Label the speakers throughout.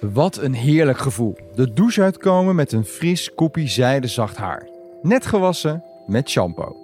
Speaker 1: Wat een heerlijk gevoel. De douche uitkomen met een fris koppie zijde zacht haar. Net gewassen met shampoo.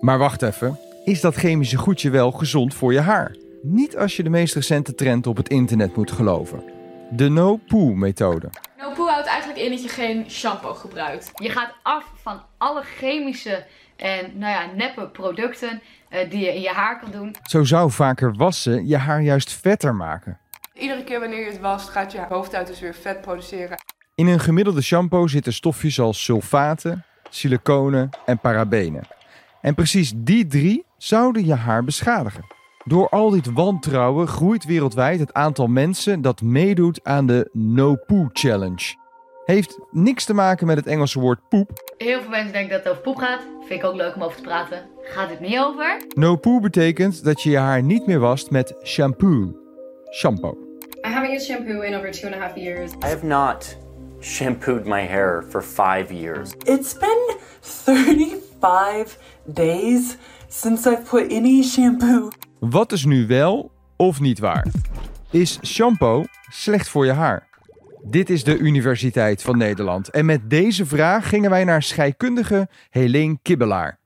Speaker 1: Maar wacht even, is dat chemische goedje wel gezond voor je haar? Niet als je de meest recente trend op het internet moet geloven. De no-poo-methode.
Speaker 2: No poo houdt eigenlijk in dat je geen shampoo gebruikt.
Speaker 3: Je gaat af van alle chemische en nou ja, neppe producten eh, die je in je haar kan doen.
Speaker 1: Zo zou vaker wassen je haar juist vetter maken.
Speaker 4: Iedere keer wanneer je het wast, gaat je hoofdhuid dus weer vet produceren.
Speaker 1: In een gemiddelde shampoo zitten stofjes als sulfaten, siliconen en parabenen. En precies die drie zouden je haar beschadigen. Door al dit wantrouwen groeit wereldwijd het aantal mensen dat meedoet aan de No Poo Challenge. Heeft niks te maken met het Engelse woord poep.
Speaker 3: Heel veel mensen denken dat het over poep gaat. Vind ik ook leuk om over te praten. Gaat het niet over?
Speaker 1: No Poo betekent dat je je haar niet meer wast met shampoo. Shampoo.
Speaker 5: I haven't used shampoo in over two and a half years.
Speaker 6: I have not shampooed my hair for five years.
Speaker 7: It's been 35 days since I've put any shampoo.
Speaker 1: Wat is nu wel of niet waar? Is shampoo slecht voor je haar? Dit is de Universiteit van Nederland. En met deze vraag gingen wij naar scheikundige Helene Kibbelaar.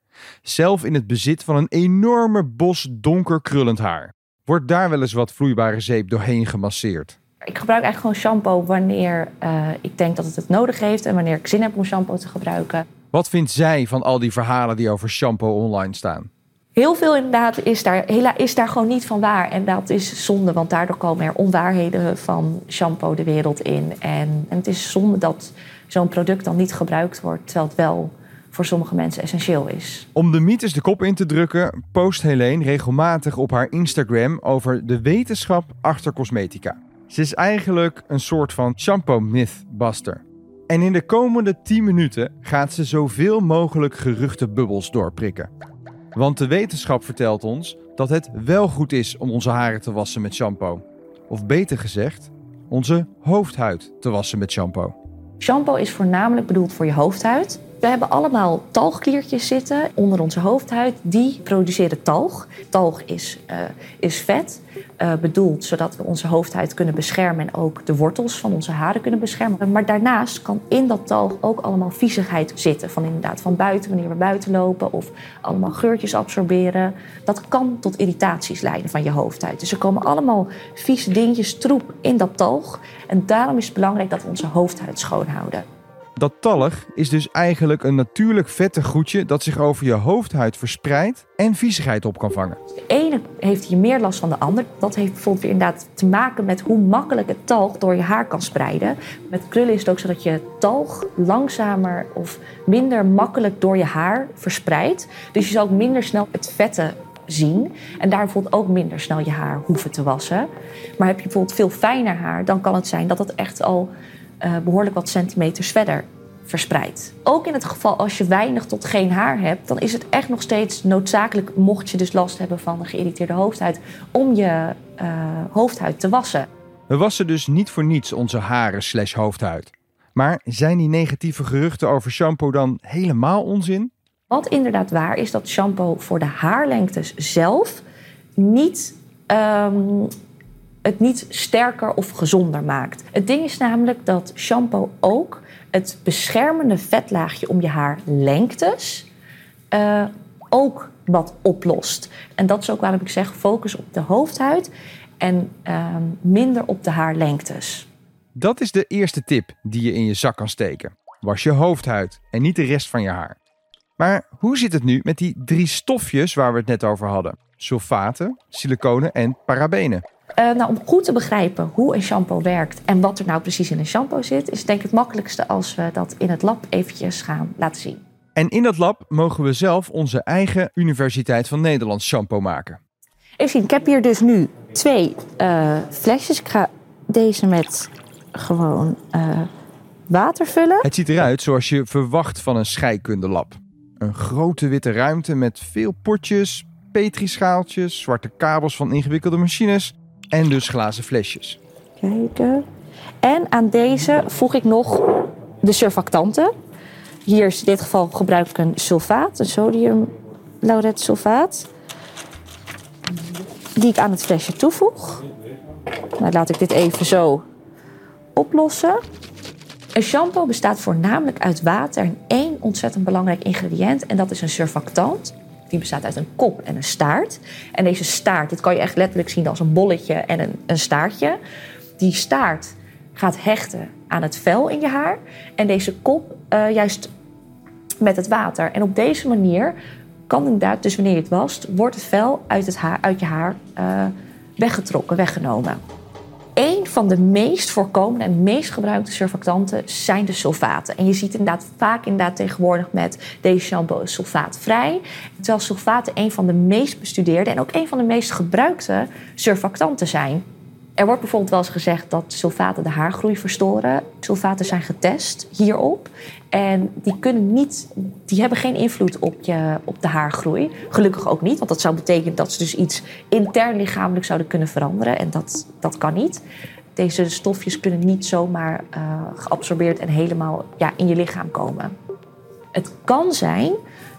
Speaker 1: Zelf in het bezit van een enorme bos donker krullend haar. Wordt daar wel eens wat vloeibare zeep doorheen gemasseerd?
Speaker 8: Ik gebruik eigenlijk gewoon shampoo wanneer uh, ik denk dat het het nodig heeft en wanneer ik zin heb om shampoo te gebruiken.
Speaker 1: Wat vindt zij van al die verhalen die over shampoo online staan?
Speaker 8: Heel veel inderdaad is daar, is daar gewoon niet van waar. En dat is zonde, want daardoor komen er onwaarheden van shampoo de wereld in. En, en het is zonde dat zo'n product dan niet gebruikt wordt, terwijl het wel voor sommige mensen essentieel is.
Speaker 1: Om de mythes de kop in te drukken, post Helene regelmatig op haar Instagram over de wetenschap achter cosmetica. Ze is eigenlijk een soort van shampoo mythbuster. En in de komende 10 minuten gaat ze zoveel mogelijk geruchte bubbels doorprikken. Want de wetenschap vertelt ons dat het wel goed is om onze haren te wassen met shampoo. Of beter gezegd, onze hoofdhuid te wassen met shampoo.
Speaker 8: Shampoo is voornamelijk bedoeld voor je hoofdhuid. We hebben allemaal talgkliertjes zitten onder onze hoofdhuid. Die produceren talg. Talg is, uh, is vet, uh, bedoeld zodat we onze hoofdhuid kunnen beschermen en ook de wortels van onze haren kunnen beschermen. Maar daarnaast kan in dat talg ook allemaal viezigheid zitten. Van inderdaad van buiten, wanneer we buiten lopen, of allemaal geurtjes absorberen. Dat kan tot irritaties leiden van je hoofdhuid. Dus er komen allemaal vieze dingetjes, troep in dat talg. En daarom is het belangrijk dat we onze hoofdhuid schoonhouden.
Speaker 1: Dat talg is dus eigenlijk een natuurlijk vettig goedje dat zich over je hoofdhuid verspreidt en viezigheid op kan vangen.
Speaker 8: De ene heeft hier meer last van de ander. Dat heeft bijvoorbeeld inderdaad te maken met hoe makkelijk het talg door je haar kan spreiden. Met krullen is het ook zo dat je talg langzamer of minder makkelijk door je haar verspreidt. Dus je zal ook minder snel het vette zien. En daar bijvoorbeeld ook minder snel je haar hoeven te wassen. Maar heb je bijvoorbeeld veel fijner haar, dan kan het zijn dat het echt al uh, behoorlijk wat centimeters verder verspreidt. Ook in het geval als je weinig tot geen haar hebt, dan is het echt nog steeds noodzakelijk, mocht je dus last hebben van een geïrriteerde hoofdhuid, om je uh, hoofdhuid te wassen.
Speaker 1: We wassen dus niet voor niets onze haren slash hoofdhuid. Maar zijn die negatieve geruchten over shampoo dan helemaal onzin?
Speaker 8: Wat inderdaad waar is dat shampoo voor de haarlengtes zelf niet um, het niet sterker of gezonder maakt. Het ding is namelijk dat shampoo ook het beschermende vetlaagje om je haarlengtes uh, ook wat oplost. En dat is ook waarom ik zeg: focus op de hoofdhuid en uh, minder op de haarlengtes.
Speaker 1: Dat is de eerste tip die je in je zak kan steken. Was je hoofdhuid en niet de rest van je haar. Maar hoe zit het nu met die drie stofjes waar we het net over hadden? Sulfaten, siliconen en parabenen.
Speaker 8: Uh, nou, om goed te begrijpen hoe een shampoo werkt en wat er nou precies in een shampoo zit, is denk ik het makkelijkste als we dat in het lab eventjes gaan laten zien.
Speaker 1: En in dat lab mogen we zelf onze eigen Universiteit van Nederland shampoo maken.
Speaker 8: Even zien, ik heb hier dus nu twee uh, flesjes. Ik ga deze met gewoon uh, water vullen.
Speaker 1: Het ziet eruit zoals je verwacht van een scheikundelab. Een grote witte ruimte met veel potjes, petrischaaltjes, zwarte kabels van ingewikkelde machines en dus glazen flesjes.
Speaker 8: Kijken. En aan deze voeg ik nog de surfactanten. Hier is in dit geval gebruik ik een sulfaat, een sodium sulfaat. Die ik aan het flesje toevoeg. Nou laat ik dit even zo oplossen. Een shampoo bestaat voornamelijk uit water en één ontzettend belangrijk ingrediënt. En dat is een surfactant. Die bestaat uit een kop en een staart. En deze staart, dit kan je echt letterlijk zien als een bolletje en een, een staartje. Die staart gaat hechten aan het vel in je haar. En deze kop uh, juist met het water. En op deze manier kan inderdaad, dus wanneer je het wast, wordt het vel uit, het haar, uit je haar uh, weggetrokken, weggenomen. Een van de meest voorkomende en meest gebruikte surfactanten zijn de sulfaten. En je ziet inderdaad vaak inderdaad tegenwoordig met deze shampoo sulfaatvrij. Terwijl sulfaten een van de meest bestudeerde en ook een van de meest gebruikte surfactanten zijn. Er wordt bijvoorbeeld wel eens gezegd dat sulfaten de haargroei verstoren. Sulfaten zijn getest hierop. En die, kunnen niet, die hebben geen invloed op, je, op de haargroei. Gelukkig ook niet, want dat zou betekenen dat ze dus iets intern lichamelijk zouden kunnen veranderen. En dat, dat kan niet. Deze stofjes kunnen niet zomaar uh, geabsorbeerd en helemaal ja, in je lichaam komen. Het kan zijn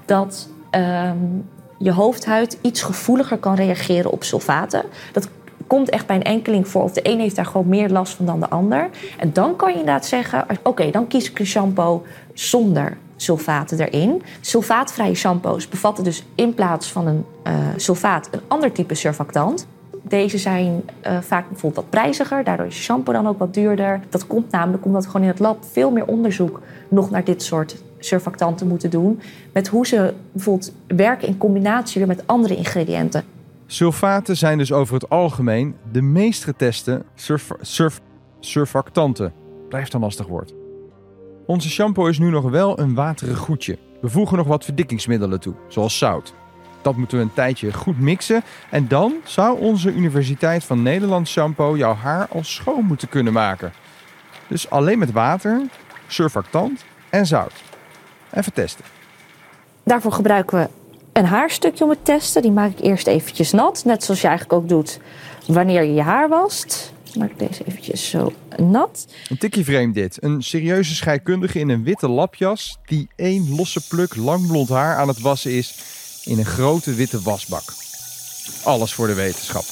Speaker 8: dat um, je hoofdhuid iets gevoeliger kan reageren op sulfaten. Dat komt echt bij een enkeling voor. Of de een heeft daar gewoon meer last van dan de ander. En dan kan je inderdaad zeggen: oké, dan kies ik een shampoo zonder sulfaten erin. Sulfaatvrije shampoos bevatten dus in plaats van een uh, sulfaat een ander type surfactant. Deze zijn uh, vaak bijvoorbeeld wat prijziger, daardoor is shampoo dan ook wat duurder. Dat komt namelijk omdat we gewoon in het lab veel meer onderzoek nog naar dit soort surfactanten moeten doen. Met hoe ze bijvoorbeeld werken in combinatie met andere ingrediënten.
Speaker 1: Sulfaten zijn dus over het algemeen de meest geteste surf, surf, surfactanten. Blijft een lastig woord. Onze shampoo is nu nog wel een waterig goedje. We voegen nog wat verdikkingsmiddelen toe, zoals zout. Dat moeten we een tijdje goed mixen en dan zou onze Universiteit van Nederland shampoo jouw haar al schoon moeten kunnen maken. Dus alleen met water, surfactant en zout. Even testen.
Speaker 8: Daarvoor gebruiken we een haarstukje om het testen. Die maak ik eerst eventjes nat. Net zoals je eigenlijk ook doet wanneer je je haar wast. Ik maak deze eventjes zo nat.
Speaker 1: Een tikje vreemd dit. Een serieuze scheikundige in een witte lapjas... die één losse pluk lang blond haar aan het wassen is... in een grote witte wasbak. Alles voor de wetenschap.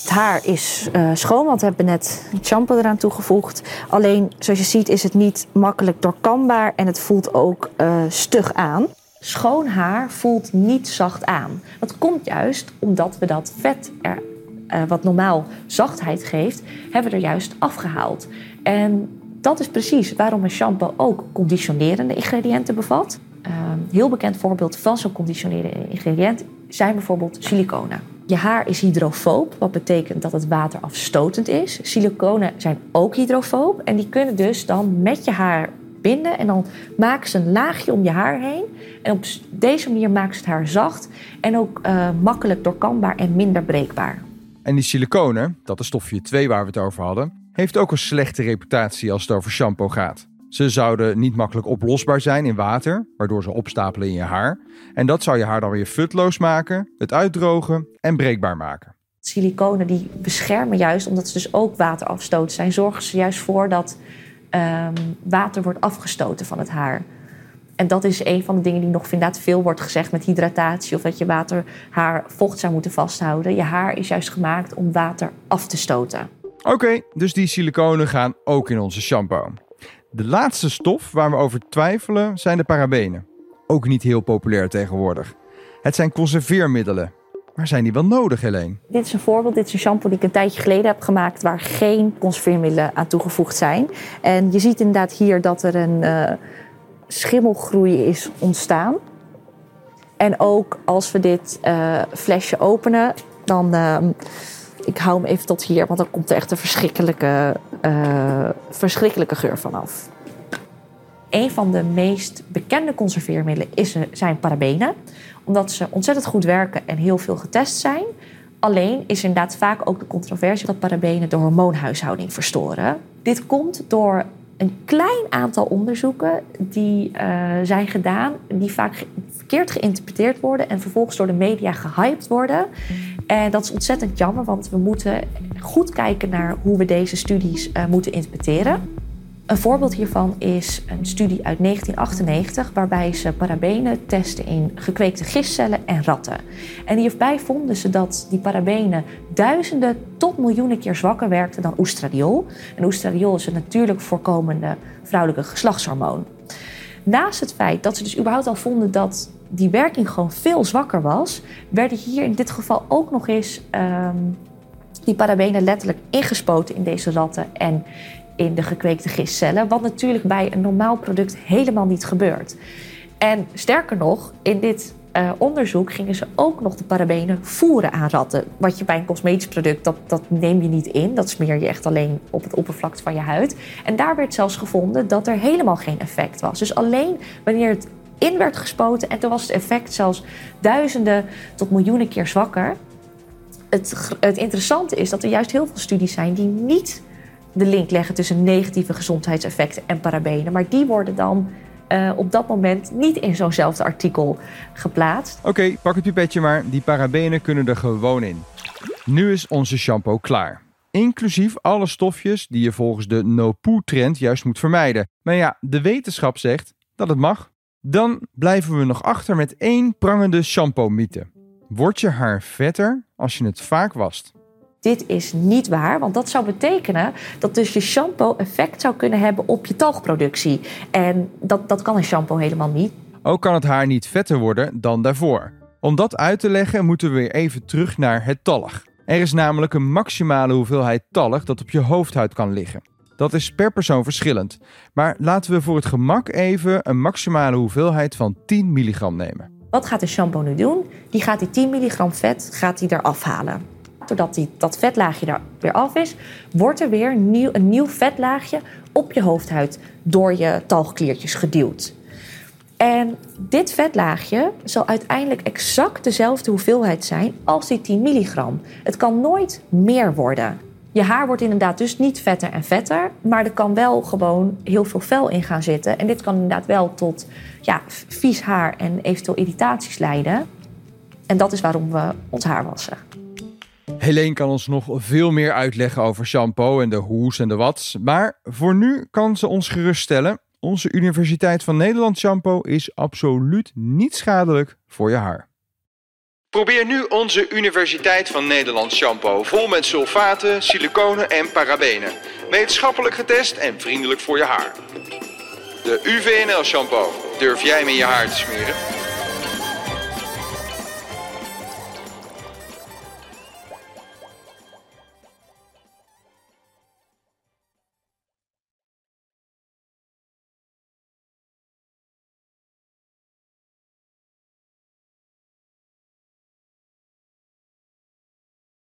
Speaker 8: Het haar is uh, schoon, want we hebben net shampoo eraan toegevoegd. Alleen, zoals je ziet, is het niet makkelijk doorkambaar... en het voelt ook uh, stug aan. Schoon haar voelt niet zacht aan. Dat komt juist omdat we dat vet, er, uh, wat normaal zachtheid geeft, hebben we er juist afgehaald. En dat is precies waarom een shampoo ook conditionerende ingrediënten bevat. Uh, heel bekend voorbeeld van zo'n conditionerende ingrediënt zijn bijvoorbeeld siliconen. Je haar is hydrofoob, wat betekent dat het waterafstotend is. Siliconen zijn ook hydrofoob en die kunnen dus dan met je haar binden. En dan maken ze een laagje om je haar heen. En op deze manier maken ze het haar zacht en ook uh, makkelijk doorkambaar en minder breekbaar.
Speaker 1: En die siliconen, dat is stofje 2 waar we het over hadden, heeft ook een slechte reputatie als het over shampoo gaat. Ze zouden niet makkelijk oplosbaar zijn in water, waardoor ze opstapelen in je haar. En dat zou je haar dan weer futloos maken, het uitdrogen en breekbaar maken.
Speaker 8: Siliconen die beschermen juist, omdat ze dus ook waterafstoot zijn, zorgen ze juist voor dat um, water wordt afgestoten van het haar. En dat is een van de dingen die nog inderdaad veel wordt gezegd met hydratatie of dat je water haar vocht zou moeten vasthouden. Je haar is juist gemaakt om water af te stoten.
Speaker 1: Oké, dus die siliconen gaan ook in onze shampoo. De laatste stof waar we over twijfelen zijn de parabenen. Ook niet heel populair tegenwoordig. Het zijn conserveermiddelen maar zijn die wel nodig, Helene?
Speaker 8: Dit is een voorbeeld. Dit is een shampoo die ik een tijdje geleden heb gemaakt... waar geen conserveermiddelen aan toegevoegd zijn. En je ziet inderdaad hier dat er een uh, schimmelgroei is ontstaan. En ook als we dit uh, flesje openen, dan... Uh, ik hou hem even tot hier, want dan komt er echt een verschrikkelijke, verschrikkelijke geur vanaf. Een van de meest bekende conserveermiddelen is, zijn parabenen omdat ze ontzettend goed werken en heel veel getest zijn. Alleen is inderdaad vaak ook de controversie dat parabenen de hormoonhuishouding verstoren. Dit komt door een klein aantal onderzoeken die uh, zijn gedaan, die vaak verkeerd geïnterpreteerd worden en vervolgens door de media gehyped worden. En dat is ontzettend jammer, want we moeten goed kijken naar hoe we deze studies uh, moeten interpreteren. Een voorbeeld hiervan is een studie uit 1998 waarbij ze parabenen testen in gekweekte gistcellen en ratten. En hierbij vonden ze dat die parabenen duizenden tot miljoenen keer zwakker werkten dan oestradiol. En oestradiol is een natuurlijk voorkomende vrouwelijke geslachtshormoon. Naast het feit dat ze dus überhaupt al vonden dat die werking gewoon veel zwakker was, werden hier in dit geval ook nog eens um, die parabenen letterlijk ingespoten in deze ratten en in de gekweekte gistcellen. Wat natuurlijk bij een normaal product helemaal niet gebeurt. En sterker nog, in dit uh, onderzoek gingen ze ook nog de parabenen voeren aan ratten. Wat je bij een cosmetisch product, dat, dat neem je niet in. Dat smeer je echt alleen op het oppervlakte van je huid. En daar werd zelfs gevonden dat er helemaal geen effect was. Dus alleen wanneer het in werd gespoten en toen was het effect zelfs duizenden tot miljoenen keer zwakker. Het, het interessante is dat er juist heel veel studies zijn die niet de link leggen tussen negatieve gezondheidseffecten en parabenen. Maar die worden dan uh, op dat moment niet in zo'nzelfde artikel geplaatst.
Speaker 1: Oké, pak het pipetje maar. Die parabenen kunnen er gewoon in. Nu is onze shampoo klaar. Inclusief alle stofjes die je volgens de no-poo-trend juist moet vermijden. Maar ja, de wetenschap zegt dat het mag. Dan blijven we nog achter met één prangende shampoo-mythe. Wordt je haar vetter als je het vaak wast?
Speaker 8: Dit is niet waar. Want dat zou betekenen dat dus je shampoo effect zou kunnen hebben op je talgproductie. En dat, dat kan een shampoo helemaal niet.
Speaker 1: Ook kan het haar niet vetter worden dan daarvoor. Om dat uit te leggen moeten we weer even terug naar het talg. Er is namelijk een maximale hoeveelheid talg dat op je hoofdhuid kan liggen. Dat is per persoon verschillend. Maar laten we voor het gemak even een maximale hoeveelheid van 10 milligram nemen.
Speaker 8: Wat gaat de shampoo nu doen? Die gaat die 10 milligram vet gaat die eraf halen doordat die, dat vetlaagje er weer af is, wordt er weer nieuw, een nieuw vetlaagje op je hoofdhuid door je talgkliertjes geduwd. En dit vetlaagje zal uiteindelijk exact dezelfde hoeveelheid zijn als die 10 milligram. Het kan nooit meer worden. Je haar wordt inderdaad dus niet vetter en vetter, maar er kan wel gewoon heel veel vel in gaan zitten. En dit kan inderdaad wel tot ja, vies haar en eventueel irritaties leiden. En dat is waarom we ons haar wassen.
Speaker 1: Helene kan ons nog veel meer uitleggen over shampoo en de hoes en de wats. Maar voor nu kan ze ons geruststellen. Onze Universiteit van Nederland shampoo is absoluut niet schadelijk voor je haar. Probeer nu onze Universiteit van Nederland shampoo. Vol met sulfaten, siliconen en parabenen. Wetenschappelijk getest en vriendelijk voor je haar. De UVNL shampoo. Durf jij met je haar te smeren?